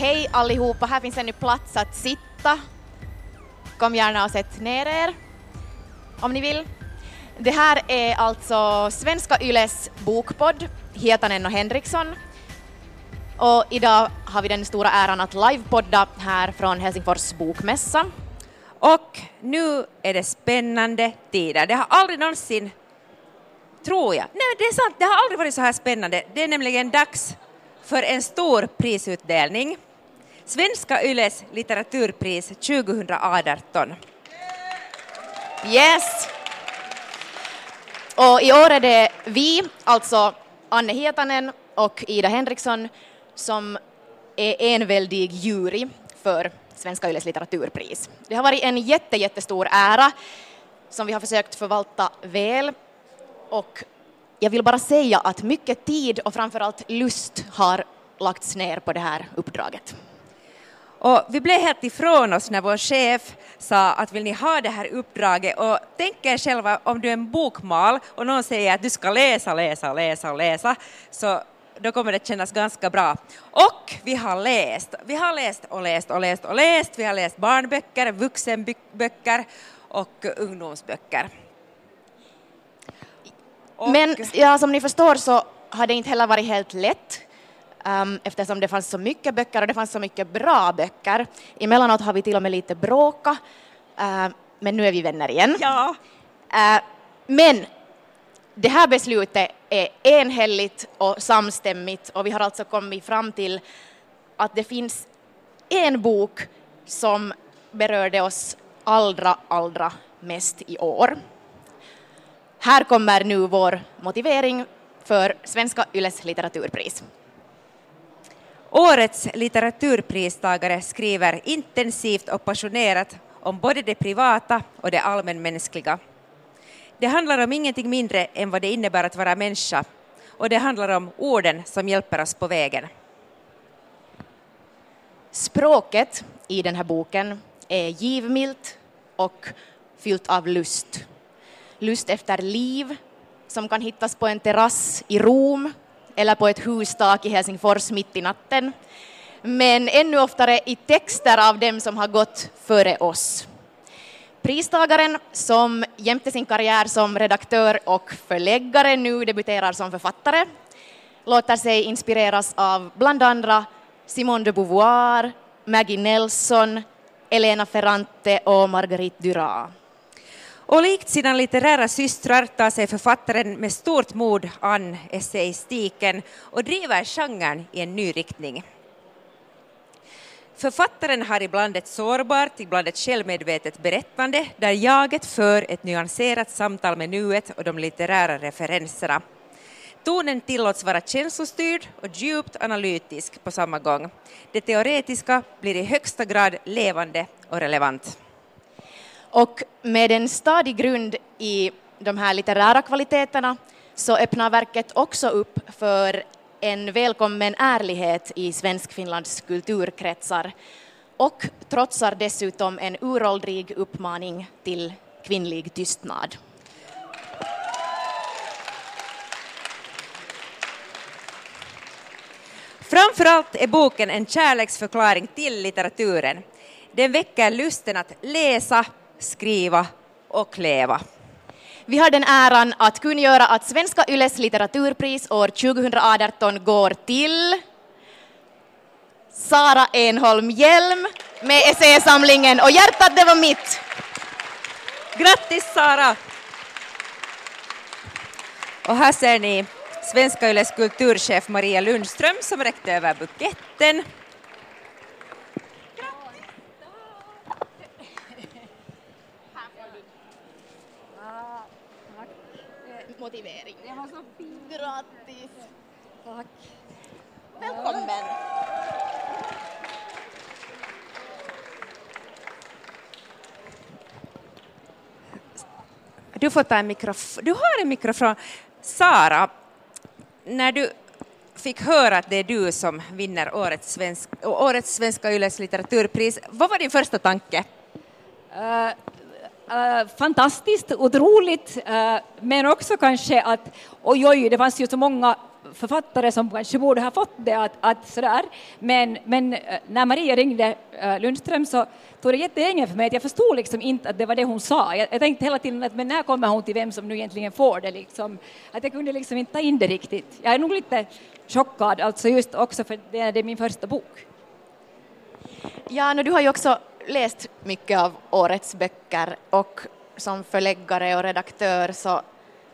Hej allihopa, här finns ännu plats att sitta. Kom gärna och sätt ner er om ni vill. Det här är alltså Svenska Yles bokpodd, Hietanen och Henriksson. Och idag har vi den stora äran att livepodda här från Helsingfors bokmässa. Och nu är det spännande tider. Det har aldrig någonsin, tror jag, nej det är sant, det har aldrig varit så här spännande. Det är nämligen dags för en stor prisutdelning. Svenska Yles litteraturpris 2018. Yes! Och i år är det vi, alltså Anne Hietanen och Ida Henriksson, som är enväldig jury för Svenska Yles litteraturpris. Det har varit en jätte, jättestor ära som vi har försökt förvalta väl och jag vill bara säga att mycket tid och framförallt lust har lagts ner på det här uppdraget. Och vi blev helt ifrån oss när vår chef sa att vill ni ha det här uppdraget och tänk er själva om du är en bokmal och någon säger att du ska läsa, läsa, läsa och läsa så då kommer det kännas ganska bra. Och vi har läst. Vi har läst och läst och läst och läst. Vi har läst barnböcker, vuxenböcker och ungdomsböcker. Och... Men ja, som ni förstår så har det inte heller varit helt lätt um, eftersom det fanns så mycket böcker och det fanns så mycket bra böcker. Emellanåt har vi till och med lite bråka, uh, men nu är vi vänner igen. Ja. Uh, men det här beslutet är enhälligt och samstämmigt och vi har alltså kommit fram till att det finns en bok som berörde oss allra, allra mest i år. Här kommer nu vår motivering för Svenska Yles litteraturpris. Årets litteraturpristagare skriver intensivt och passionerat om både det privata och det allmänmänskliga. Det handlar om ingenting mindre än vad det innebär att vara människa och det handlar om orden som hjälper oss på vägen. Språket i den här boken är givmilt och fyllt av lust. Lust efter liv som kan hittas på en terrass i Rom eller på ett hustak i Helsingfors mitt i natten. Men ännu oftare i texter av dem som har gått före oss. Pristagaren, som jämte sin karriär som redaktör och förläggare nu debuterar som författare, låter sig inspireras av bland andra Simone de Beauvoir, Maggie Nelson, Elena Ferrante och Marguerite Duras. Och likt sina litterära systrar tar sig författaren med stort mod an essayistiken och driver genren i en ny riktning. Författaren har ibland ett sårbart, ibland ett självmedvetet berättande där jaget för ett nyanserat samtal med nuet och de litterära referenserna. Tonen tillåts vara känslostyrd och djupt analytisk på samma gång. Det teoretiska blir i högsta grad levande och relevant. Och med en stadig grund i de här litterära kvaliteterna så öppnar verket också upp för en välkommen ärlighet i Svenskfinlands kulturkretsar och trotsar dessutom en uråldrig uppmaning till kvinnlig tystnad. Framförallt är boken en kärleksförklaring till litteraturen. Den väcker lusten att läsa, skriva och leva. Vi har den äran att kungöra att Svenska Yles litteraturpris år 2018 går till Sara Enholm Hjelm med essäsamlingen Och hjärtat det var mitt. Grattis Sara! Och här ser ni Svenska Yles kulturchef Maria Lundström som räckte över buketten. Motivering. Det var så fint. Grattis! Tack. Välkommen! Du får ta en mikrofon. Du har en mikrofon. Sara, när du fick höra att det är du som vinner årets, svensk, årets Svenska Yles litteraturpris, vad var din första tanke? Uh, uh, fantastiskt, otroligt, uh, men också kanske att oj, oj, det fanns ju så många författare som kanske borde ha fått det att, att sådär. Men, men eh, när Maria ringde Lundström så tog det jättelänge för mig att jag förstod liksom inte att det var det hon sa. Jag, jag tänkte hela tiden att men när kommer hon till vem som nu egentligen får det liksom. Att jag kunde liksom inte ta in det riktigt. Jag är nog lite chockad, alltså just också för det är min första bok. Ja, nu, du har ju också läst mycket av årets böcker och som förläggare och redaktör så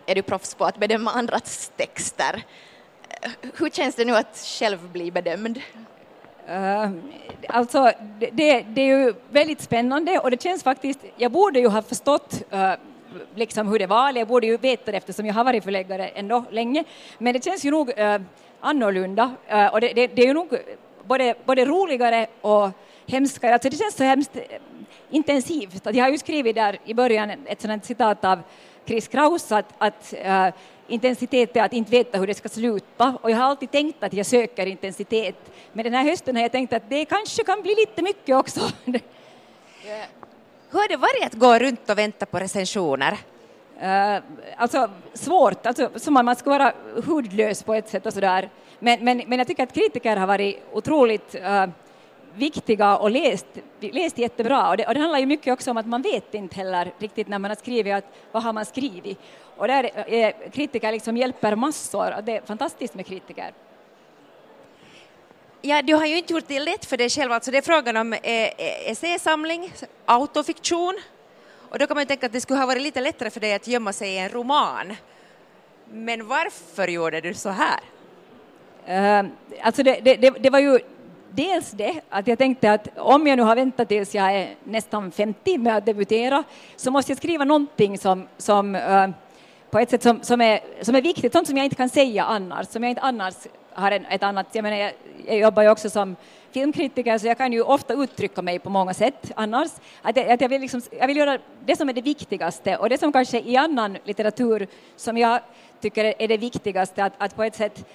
är du proffs på att bedöma andras texter. Hur känns det nu att själv bli bedömd? Uh, alltså, det, det, är ju väldigt spännande och det känns faktiskt, jag borde ju ha förstått uh, liksom hur det var, eller jag borde ju veta det eftersom jag har varit förläggare ändå länge, men det känns ju nog uh, annorlunda uh, och det, det, det, är ju nog både, både roligare och hemskare, alltså det känns så hemskt intensivt. Att jag har ju skrivit där i början ett sådant citat av Chris Kraus att, att uh, intensitet är att inte veta hur det ska sluta och jag har alltid tänkt att jag söker intensitet men den här hösten har jag tänkt att det kanske kan bli lite mycket också. Hur har det varit att gå runt och vänta på recensioner? Uh, alltså svårt, alltså, som man ska vara hudlös på ett sätt och sådär. Men, men, men jag tycker att kritiker har varit otroligt uh, viktiga och läst, läst jättebra. Och det, och det handlar ju mycket också om att man vet inte heller riktigt när man har skrivit att vad har man skrivit. Och där är kritiker liksom hjälper massor och det är fantastiskt med kritiker. Ja, du har ju inte gjort det lätt för dig själv. Alltså det är frågan om eh, essäsamling, autofiktion. Och då kan man ju tänka att det skulle ha varit lite lättare för dig att gömma sig i en roman. Men varför gjorde du så här? Uh, alltså det, det, det, var ju dels det att jag tänkte att om jag nu har väntat tills jag är nästan 50 med att debutera så måste jag skriva någonting som, som uh, på ett sätt som, som, är, som är viktigt, sånt som jag inte kan säga annars, som jag inte annars har en, ett annat, jag menar jag, jag jobbar ju också som filmkritiker så jag kan ju ofta uttrycka mig på många sätt annars. Att jag, att jag, vill liksom, jag vill göra det som är det viktigaste och det som kanske i annan litteratur som jag tycker är det viktigaste, att, att på ett sätt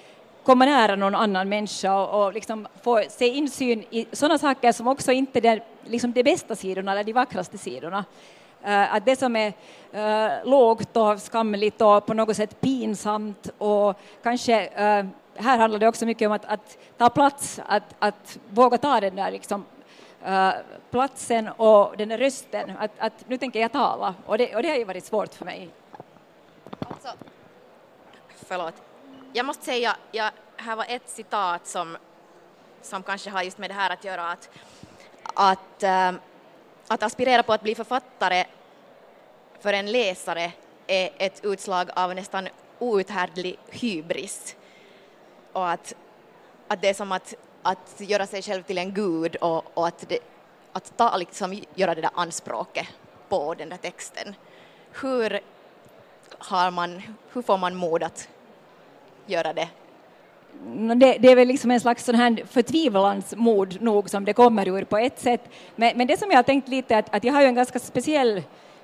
komma nära någon annan människa och, och liksom få se insyn i sådana saker som också inte är liksom de bästa sidorna eller de vackraste sidorna. Uh, att det som är uh, lågt och skamligt och på något sätt pinsamt och kanske uh, här handlar det också mycket om att, att ta plats, att, att våga ta den där liksom, platsen och den där rösten, att, att nu tänker jag tala och det, och det har ju varit svårt för mig. Alltså, förlåt, jag måste säga, jag, här var ett citat som, som kanske har just med det här att göra att, att, äh, att aspirera på att bli författare för en läsare är ett utslag av nästan outhärdlig hybris och att, att det är som att, att göra sig själv till en gud och, och att, det, att ta, liksom, göra det där anspråket på den där texten. Hur, har man, hur får man mod att göra det? Det, det, är väl liksom en slags sån här förtvivlansmod nog som det kommer ur på ett sätt. Men, men det som jag har tänkt lite att, att jag har ju en ganska speciell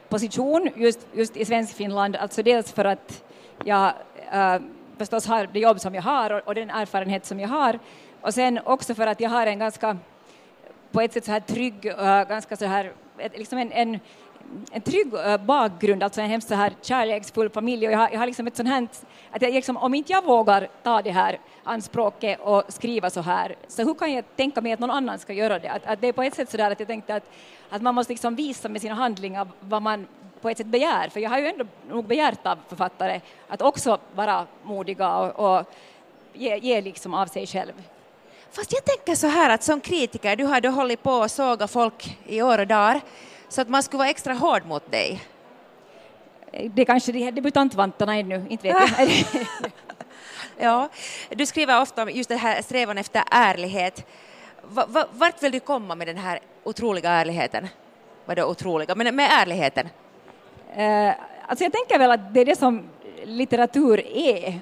position just, just i Svenskfinland, alltså dels för att jag äh, förstås har det jobb som jag har och, och, den erfarenhet som jag har och sen också för att jag har en ganska på ett sätt så här trygg, äh, ganska så här, liksom en, en en trygg eh, bakgrund, alltså en hemskt så här kärleksfull familj och jag har, jag har liksom ett sånt här, att jag liksom, om inte jag vågar ta det här anspråket och skriva så här, så hur kan jag tänka mig att någon annan ska göra det? Att, att det är på ett sätt så där att jag tänkte att, att man måste liksom visa med sina handlingar vad man på ett sätt begär, för jag har ju ändå nog begärt av författare att också vara modiga och, och ge, ge liksom av sig själv. Fast jag tänker så här att som kritiker, du har då hållit på och såga folk i år och dagar, så att man skulle vara extra hård mot dig? Det är kanske de här debutantvantarna ännu, inte vet jag. ja, du skriver ofta om just den här strävan efter ärlighet. Vart vill du komma med den här otroliga ärligheten? Vadå otroliga, men med ärligheten? Uh, alltså jag tänker väl att det är det som litteratur är,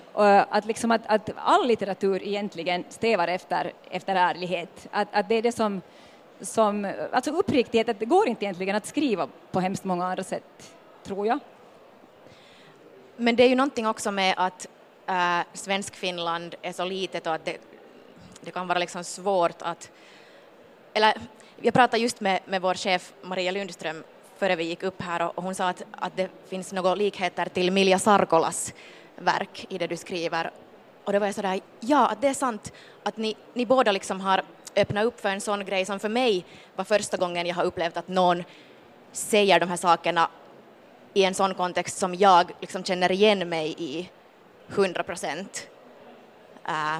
att, liksom att, att all litteratur egentligen strävar efter, efter ärlighet. Att, att det är det som som, alltså uppriktighet, att det går inte egentligen att skriva på hemskt många andra sätt, tror jag. Men det är ju någonting också med att äh, Svensk-Finland är så litet och att det, det kan vara liksom svårt att... Eller, jag pratade just med, med vår chef Maria Lundström före vi gick upp här och, och hon sa att, att det finns några likheter till Milja Sarkolas verk i det du skriver och då var jag sådär, ja, det är sant att ni, ni båda liksom har öppnat upp för en sån grej som för mig var första gången jag har upplevt att någon säger de här sakerna i en sån kontext som jag liksom känner igen mig i hundra procent. Uh,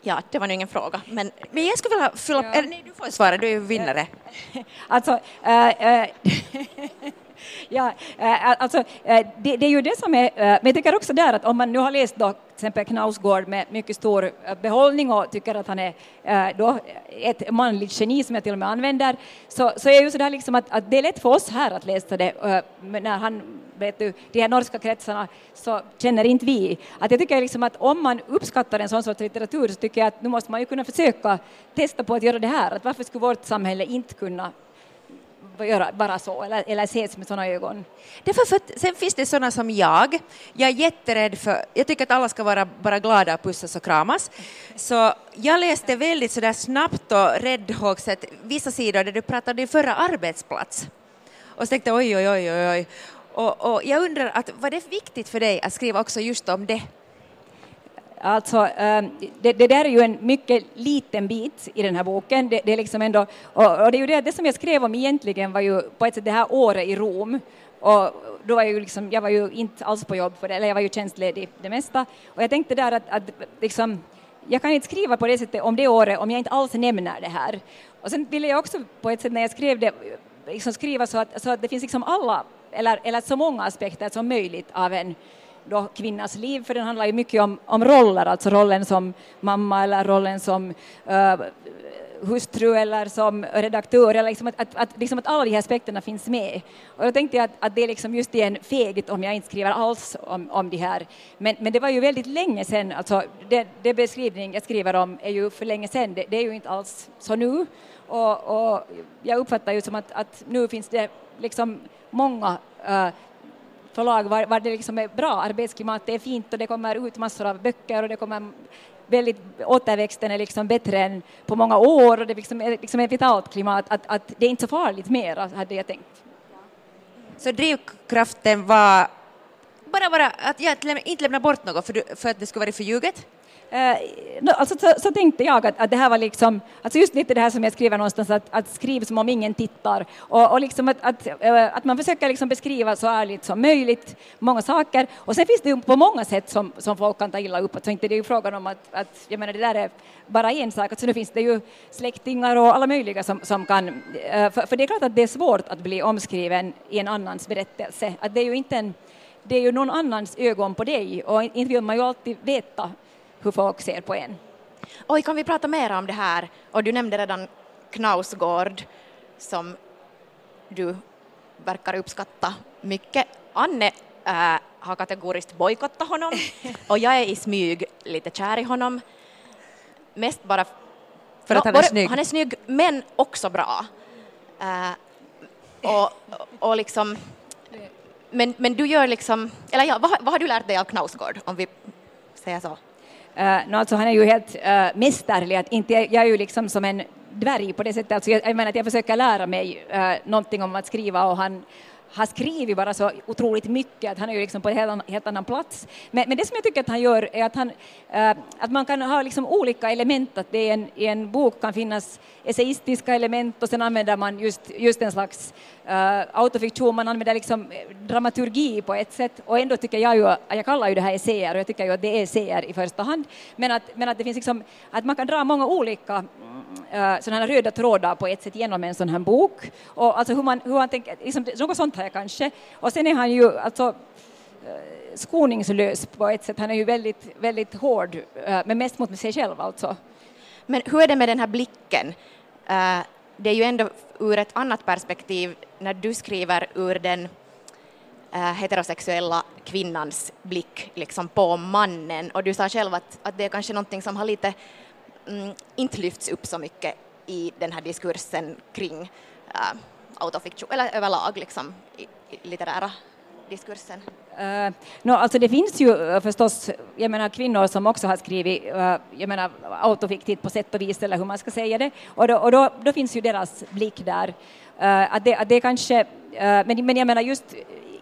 ja, det var nog ingen fråga. Men, men jag skulle vilja fylla ja. eller nej, du får svara, du är ju vinnare. alltså, äh, äh, ja, eh, alltså, eh, det, det, är ju det som är, eh, men jag tycker också där att om man nu har läst då till exempel Knausgård med mycket stor behållning och tycker att han är då ett manligt geni som jag till och med använder, så, så är ju så där liksom att, att det är lätt för oss här att läsa det, men när han vet du, de här norska kretsarna så känner inte vi. Att jag tycker liksom att om man uppskattar en sån sorts litteratur så tycker jag att nu måste man ju kunna försöka testa på att göra det här. Att varför skulle vårt samhälle inte kunna göra bara så eller, eller ses med sådana ögon. Därför för att sen finns det sådana som jag. Jag är jätterädd för, jag tycker att alla ska vara bara glada och pussas och kramas. Så jag läste väldigt sådär snabbt och räddhågset vissa sidor där du pratade om din förra arbetsplats. Och så tänkte jag oj, oj, oj, oj, oj. Och, och jag undrar, att, var det viktigt för dig att skriva också just om det? Alltså, ehm, det, det, där är ju en mycket liten bit i den här boken. Det, det är liksom ändå, och, och, det är ju det, det som jag skrev om egentligen var ju på ett sätt det här året i Rom. Och då var jag, ju liksom, jag var ju inte alls på jobb för det, eller jag var ju tjänstledig det mesta. Och jag tänkte där att, att liksom, jag kan inte skriva på det sättet om det året om jag inte alls nämner det här. Och sen ville jag också på ett sätt när jag skrev det liksom skriva så att, så att det finns liksom alla, eller, eller så många aspekter som möjligt av en då kvinnans liv, för den handlar ju mycket om, om roller, alltså rollen som mamma eller rollen som uh, hustru eller som redaktör, eller liksom att, att, att, liksom att alla de här aspekterna finns med. Och då tänkte jag att, att det är liksom just igen fegt om jag inte skriver alls om, om det här. Men, men det var ju väldigt länge sedan, alltså det, det beskrivning jag skriver om är ju för länge sedan, det, det är ju inte alls så nu. Och, och jag uppfattar ju som att, att nu finns det liksom många uh, förlag var, var det liksom är bra arbetsklimat, det är fint och det kommer ut massor av böcker och det kommer väldigt, återväxten är liksom bättre än på många år och det liksom är liksom ett vitalt klimat, att, att det är inte så farligt mer, hade jag tänkt. Så drivkraften var bara, bara att jag inte lämna bort något för, för att det skulle vara förljuget? Eh, alltså, så, så, tänkte jag att, att det här var liksom, alltså just lite det här som jag skriver någonstans, att, att skriv som om ingen tittar. Och, och liksom att, att, eh, att man försöker liksom beskriva så ärligt som möjligt många saker. Och sen finns det ju på många sätt som, som folk kan ta illa upp, alltså inte det är ju frågan om att, att jag menar det där är bara en sak, alltså nu finns det ju släktingar och alla möjliga som, som kan, eh, för, för det är klart att det är svårt att bli omskriven i en annans berättelse, att det är ju inte en det är ju någon annans ögon på dig. Och inte vill man ju alltid veta hur folk ser på en. Oj, kan vi prata mer om det här? Och du nämnde redan Knausgård som du verkar uppskatta mycket. Anne äh, har kategoriskt bojkottat honom och jag är i smyg lite kär i honom. Mest bara för att no, han är snygg? Han är snygg, men också bra. Äh, och, och liksom, men, men du gör liksom, eller ja, vad, vad har du lärt dig av Knausgård, om vi säger så? Uh, no, alltså han är ju helt uh, mästerlig, att inte, jag är ju liksom som en dvärg på det sättet, alltså jag, jag menar att jag försöker lära mig uh, någonting om att skriva och han, har skrivit bara så otroligt mycket, att han är ju liksom på en helt annan, helt annan plats. Men, men, det som jag tycker att han gör är att, han, äh, att man kan ha liksom olika element, att det en, i en bok kan finnas essayistiska element och sen använder man just, just en slags äh, autofiktion, man använder liksom eh, dramaturgi på ett sätt. Och ändå tycker jag ju, jag kallar ju det här essäer och jag tycker ju att det är essäer i första hand, men att, men att det finns liksom, att man kan dra många olika Eh, sådana röda trådar på ett sätt genom en sån här bok. Och alltså hur man, hur man tänker, liksom, något sånt här kanske. Och sen är han ju alltså eh, skoningslös på ett sätt. Han är ju väldigt, väldigt hård, eh, men mest mot sig själv alltså. Men hur är det med den här blicken? Det är ju ändå ur ett annat perspektiv när du skriver ur den heterosexuella kvinnans blick liksom på mannen och du sa själv att, att det är kanske någonting som har lite Mm, inte lyfts upp så mycket i den här diskursen kring äh, autofiktion, eller överlag liksom i, i litterära diskursen? Uh, no, alltså det finns ju äh, förstås jag menar, kvinnor som också har skrivit uh, jag menar, autofiktivt på sätt och vis, eller hur man ska säga det, och då, och då, då finns ju deras blick där. Uh, att, det, att det kanske, men, men jag menar just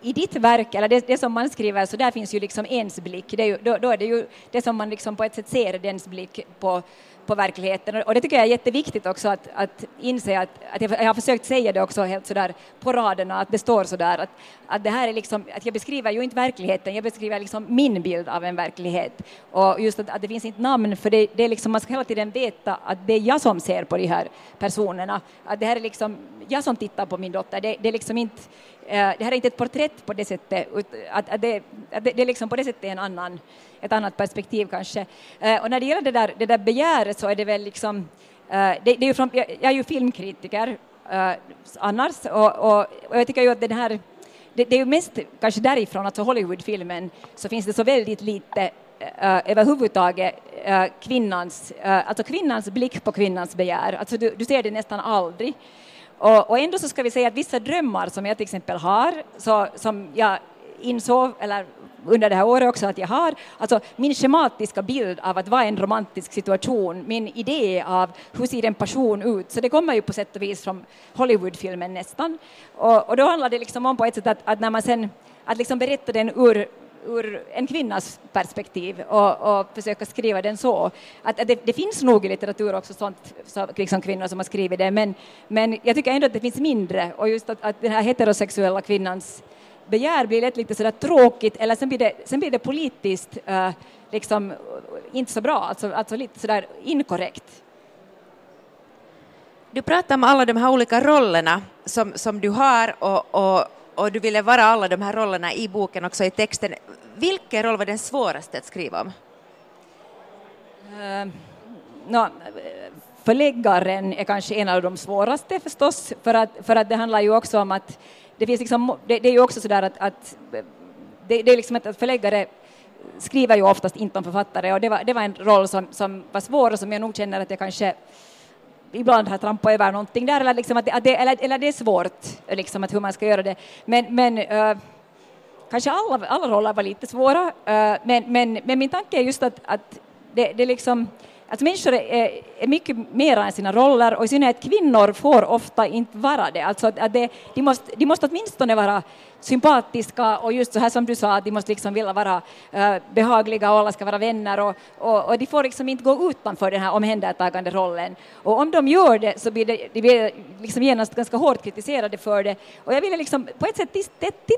i ditt verk, eller det, det, som man skriver, så där finns ju liksom ens blick. Det är ju, då, då, är det ju det som man liksom på ett sätt ser dens blick på, på verkligheten. Och det tycker jag är jätteviktigt också att, att inse att, att jag, jag har försökt säga det också helt sådär på raderna, att det står sådär att, att det här är liksom, att jag beskriver ju inte verkligheten, jag beskriver liksom min bild av en verklighet. Och just att, att det finns inte namn, för det, det är liksom, man ska hela tiden veta att det är jag som ser på de här personerna. Att det här är liksom jag som tittar på min dotter, det, det är liksom inte Eh, det här är inte ett porträtt på det sättet, att, det, att det, det är liksom på det sättet en annan, ett annat perspektiv kanske. Eh, och när det gäller det där, det där begäret så är det väl liksom, eh, det, det är ju från, jag, jag, är ju filmkritiker annars och, och, och, jag tycker ju att den här, det, det är ju mest kanske därifrån, alltså Hollywoodfilmen, så finns det så väldigt lite Uh, överhuvudtaget uh, kvinnans, uh, alltså kvinnans blick på kvinnans begär. Alltså du, du ser det nästan aldrig. Och, och, ändå så ska vi säga att vissa drömmar som jag till exempel har, så, som jag insåg, eller under det här året också att jag har, alltså min schematiska bild av att vara en romantisk situation, min idé av hur ser en passion ut, så det kommer ju på sätt och vis från Hollywoodfilmen nästan. Och, och då handlar det liksom om på ett sätt att, att när man sen, att liksom berätta den ur ur en kvinnas perspektiv och, och försöka skriva den så. Att, att det, det, finns nog i litteratur också sånt, så, liksom kvinnor som har skrivit det, men, men jag tycker ändå att det finns mindre och just att, att den här heterosexuella kvinnans begär blir lätt lite sådär tråkigt eller sen blir det, sen blir det politiskt uh, liksom inte så bra, alltså, alltså lite sådär inkorrekt. Du pratar om alla de här olika rollerna som, som du har och, och, och du ville vara alla de här rollerna i boken också i texten. Vilken roll var den svåraste att skriva om? Ehm, uh, no, förläggaren är kanske en av de svåraste förstås, för att, för att det handlar ju också om att det, finns liksom, det, det är ju också så där att, att det, det, är liksom att förläggare skriver ju oftast inte om författare och det var, det var en roll som, som var svår och som jag nog känner att jag kanske ibland har trampat över någonting där eller, liksom att, att det, eller, eller det är svårt liksom att hur man ska göra det. Men, men uh, kanske alla, alla roller var lite svåra, uh, men, men, men min tanke är just att, att det, det liksom att människor är, är mycket mer än sina roller och i synnerhet kvinnor får ofta inte vara det. Alltså att det, de, måste, de måste åtminstone vara sympatiska och just så här som du sa, att de måste liksom vilja vara eh, behagliga och alla ska vara vänner och, och, och, de får liksom inte gå utanför den här omhändertagande rollen. Och om de gör det så blir de, de blir liksom genast ganska hårt kritiserade för det. Och jag ville liksom på ett sätt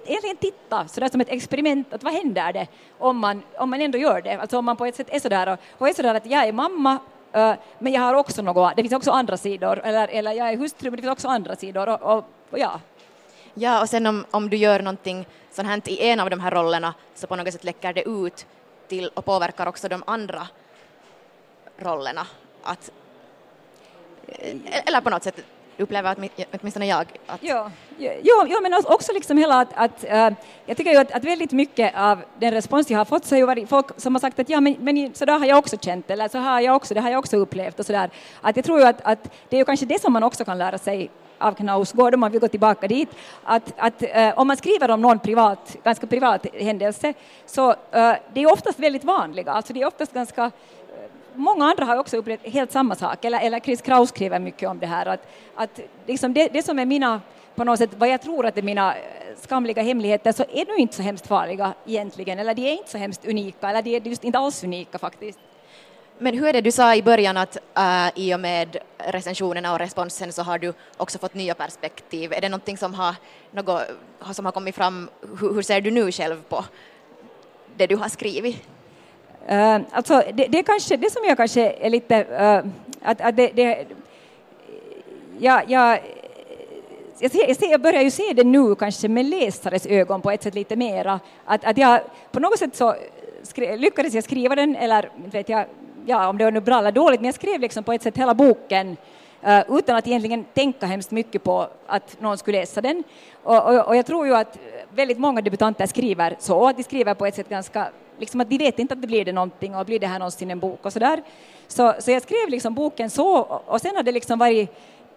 egentligen titta sådär som ett experiment, att vad händer det om man, om man ändå gör det? Alltså om man på ett sätt är sådär och, och är sådär att jag är mamma mamma eh, men jag har också något, det finns också andra sidor, eller, eller jag är hustru men det finns också andra sidor och, och, och ja, Ja, och sen om, om du gör någonting sånt här i en av de här rollerna så på något sätt läcker det ut till och påverkar också de andra rollerna. Att, eh, eller på något sätt upplever att, åtminstone jag att... Ja, ja, ja men också liksom hela att, att äh, jag tycker ju att, att, väldigt mycket av den respons jag har fått så har ju varit folk som har sagt att ja men, men så där har jag också känt eller så har jag också, det har jag också upplevt och så där. Att jag tror ju att, att det är ju kanske det som man också kan lära sig av Knausgård, om man vill gå tillbaka dit, att, att äh, om man skriver om någon privat, ganska privat händelse, så äh, det är oftast väldigt vanliga, alltså det är oftast ganska Många andra har också upplevt helt samma sak, eller, eller Chris Kraus skriver mycket om det här, att, att liksom det, det som är mina, på något sätt, vad jag tror att är mina eh, skamliga hemligheter, så är de inte så hemskt farliga egentligen, eller de är inte så hemskt unika, eller de är just inte alls unika faktiskt. Men hur är det du sa i början att uh, i och med recensionerna och responsen så har du också fått nya perspektiv. Är det någonting som har, något, som har kommit fram? Hur, hur ser du nu själv på det du har skrivit? Uh, alltså det, det, kanske, det som jag kanske är lite... Uh, att, att det, det, ja, ja, jag, ser, jag, ser, jag börjar ju se det nu kanske med läsares ögon på ett sätt lite mera. Att, att jag på något sätt så skri, lyckades jag skriva den, eller vet jag, ja, om det var nu bra eller dåligt, men jag skrev liksom på ett sätt hela boken uh, utan att egentligen tänka hemskt mycket på att någon skulle läsa den. Och, och, och, jag tror ju att väldigt många debutanter skriver så, att de skriver på ett sätt ganska, liksom att de vet inte att det blir det någonting och blir det här någonsin en bok och så där. Så, så jag skrev liksom boken så och, sen har det liksom varit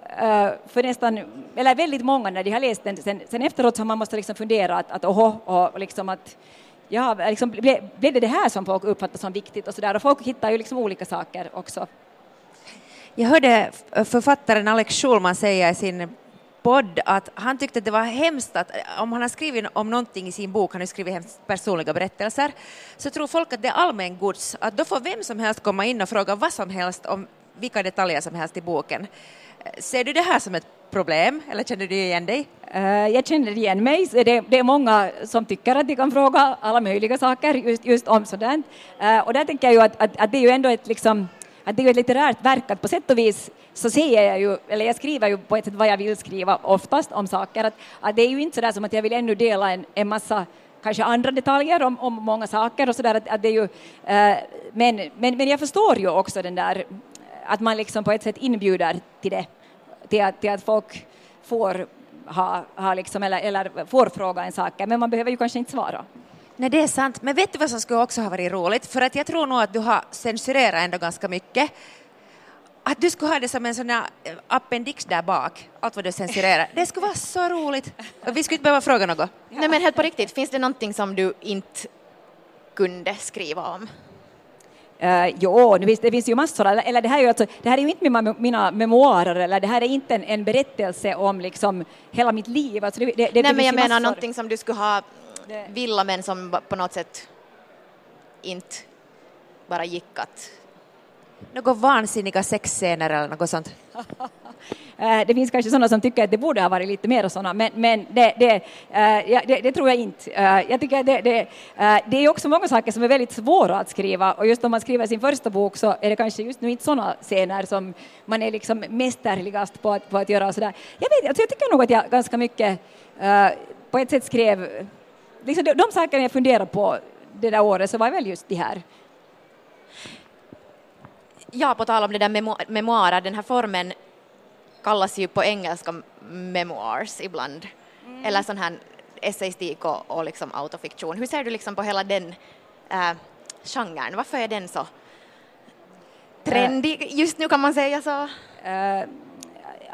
eh, för nästan, eller väldigt många när de har läst den, sen, sen efteråt så har man måste liksom fundera att, att oho, och liksom att ja, liksom, blev, blev det det här som folk uppfattar som viktigt och så där och folk hittar ju liksom olika saker också. Jag hörde författaren Alex Schulman säga i sin podd att han tyckte att det var hemskt att om han har skrivit om någonting i sin bok, han har skrivit hemskt personliga berättelser, så tror folk att det är allmängods, att då får vem som helst komma in och fråga vad som helst om vilka detaljer som helst i boken. Ser du det här som ett problem, eller känner du igen dig? Eh, jag känner igen mig. Det, det, är många som tycker att de kan fråga alla möjliga saker just, just om sådant. Eh, och där tänker jag ju att, att, att, det är ju ändå ett, liksom, att det är ett litterärt verk, att på sätt och vis så säger jag ju, eller jag skriver ju på ett sätt vad jag vill skriva oftast om saker, att, att det är ju inte så där som att jag vill ännu dela en, en massa kanske andra detaljer om, om många saker och sådär, att, att det är ju, uh, men, men, men jag förstår ju också den där att man liksom på ett sätt inbjuder till det, till att, till att folk får ha, ha liksom, eller, eller får fråga en sak, men man behöver ju kanske inte svara. Nej, det är sant. Men vet du vad som skulle också ha varit roligt? För att jag tror nog att du har censurerat ändå ganska mycket. Att du skulle ha det som en sån här eh, appendix där bak, allt vad du censurerar. Det skulle vara så roligt. Vi skulle inte behöva fråga något. Nej men helt på riktigt, finns det någonting som du inte kunde skriva om? Uh, jo, det finns, det finns ju massor, eller, eller det, här är ju alltså, det här är ju inte mina, mina memoarer, eller det här är inte en, en berättelse om liksom hela mitt liv. Alltså det, det, Nej, men jag menar någonting som du skulle ha vilja men som på något sätt inte bara gick att... Några vansinniga sexscener eller något sånt? Eh, det finns kanske sådana som tycker att det borde ha varit lite mer sådana, men, men det, det, uh, det, det, tror jag inte. Uh, jag tycker det, det, det är också många saker som är väldigt svåra att skriva och just om man skriver sin första bok så är det kanske just nu inte sådana scener som man är liksom mästerligast på att, på att göra. Och sådär. Jag, vet, alltså jag tycker nog att jag ganska mycket på ett sätt skrev, liksom de, de sakerna jag funderade på det där året så var väl just de här. Ja, på tal om det där memo memoarer, den här formen kallas ju på engelska memoirs ibland, mm. eller sån här essayistik och, och liksom autofiktion. Hur ser du liksom på hela den äh, genren? Varför är den så trendig just nu kan man säga så? Uh,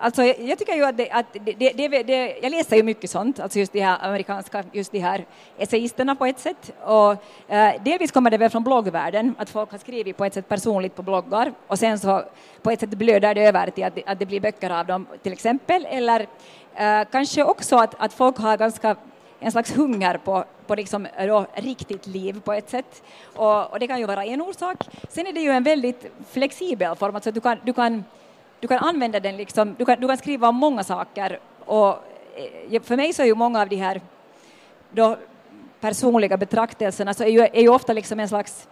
Alltså, jag tycker ju att, det, att det, det, det, jag läser ju mycket sånt, alltså just de här amerikanska, just de här essayisterna på ett sätt. Och eh, delvis kommer det väl från bloggvärlden, att folk har skrivit på ett sätt personligt på bloggar och sen så på ett sätt blöder det över till att, att det blir böcker av dem till exempel. Eller eh, kanske också att, att folk har ganska en slags hunger på, på liksom, då, riktigt liv på ett sätt. Och, och, det kan ju vara en orsak. Sen är det ju en väldigt flexibel form, alltså du kan, du kan du kan använda den liksom, du kan, du kan skriva om många saker och eh, för mig så är ju många av de här då personliga betraktelserna så är ju, är ju ofta liksom en slags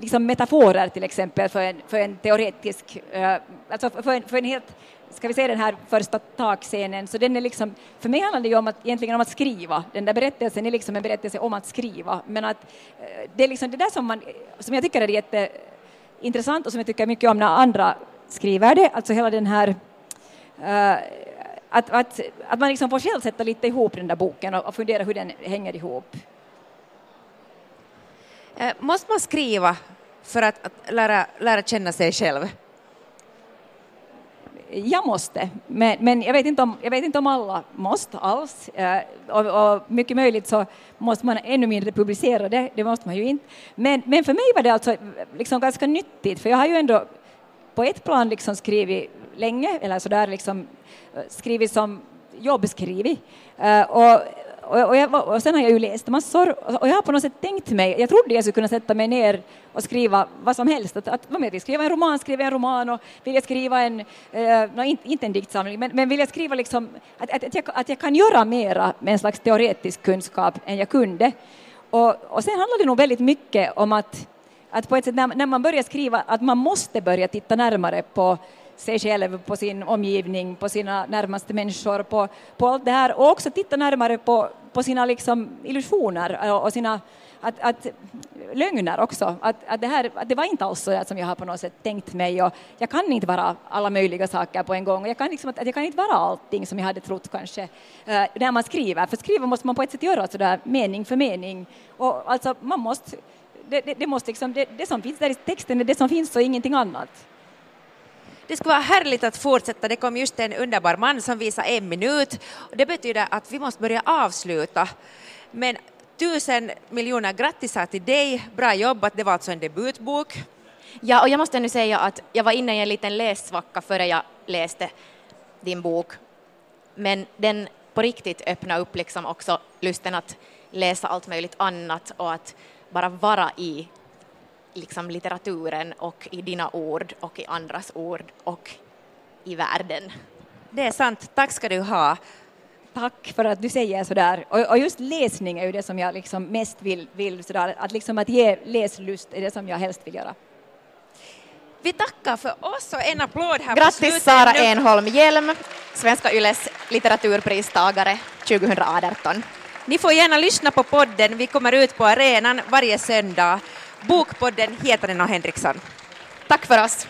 liksom metaforer till exempel för en, för en teoretisk, eh, alltså för en, för en helt, ska vi se den här första takscenen, så den är liksom, för mig handlar det ju om att, egentligen om att skriva, den där berättelsen är liksom en berättelse om att skriva, men att eh, det är liksom det där som man, som jag tycker är jätteintressant och som jag tycker mycket om när andra skriver det, alltså hela den här uh, att, att, att man liksom får själv sätta lite ihop den där boken och, och fundera hur den hänger ihop. Uh, måste man skriva för att, att lära, lära känna sig själv? jag måste, men, men jag, vet inte om, jag vet inte om alla måste alls. Uh, och, och, mycket möjligt så måste man ännu mindre publicera det, det måste man ju inte. Men, men för mig var det alltså liksom ganska nyttigt, för jag har ju ändå på ett plan liksom skrivit länge, eller så där liksom eh, skrivit som jobbskrivit. Uh, och, och, och, jag, och, sen har jag ju läst massor och jag har på något sätt tänkt mig, jag trodde jag skulle kunna sätta mig ner och skriva vad som helst, att, att vad vill skriva en roman, skriva en roman och vill jag skriva en, eh, no, inte, inte en diktsamling, men, men vill jag skriva liksom att, att, att, jag, att jag kan göra mera med en slags teoretisk kunskap än jag kunde. Och, och sen handlar det nog väldigt mycket om att att på ett sätt när, när man börjar skriva att man måste börja titta närmare på sig själv, på sin omgivning, på sina närmaste människor, på, på allt det här och också titta närmare på, på sina liksom illusioner och sina att, att, lögner också. Att, att, det här, att det var inte alls så som jag har på något sätt tänkt mig och jag kan inte vara alla möjliga saker på en gång och jag kan, liksom, att, jag kan inte vara allting som jag hade trott kanske uh, när man skriver. För skriva måste man på ett sätt göra sådär mening för mening och alltså man måste det, det, det måste liksom, det, det, som finns där i texten är det som finns och ingenting annat. Det skulle vara härligt att fortsätta. Det kom just en underbar man som visade en minut. Det betyder att vi måste börja avsluta. Men tusen miljoner grattisar till dig. Bra jobbat. Det var alltså en debutbok. Ja, och jag måste nu säga att jag var inne i en liten lässvacka före jag läste din bok. men den på riktigt öppnar upp liksom också lusten att läsa allt möjligt annat och att bara vara i liksom litteraturen och i dina ord och i andras ord och i världen. Det är sant. Tack ska du ha. Tack för att du säger sådär. Och, och just läsning är ju det som jag liksom mest vill, vill sådär, att, liksom att ge läslust är det som jag helst vill göra. Vi tackar för oss och en applåd här på Grattis slutet. Sara Enholm Hjelm, Svenska Yles litteraturpristagare 2018. Ni får gärna lyssna på podden. Vi kommer ut på arenan varje söndag. Bokpodden heter den och Henriksson. Tack för oss.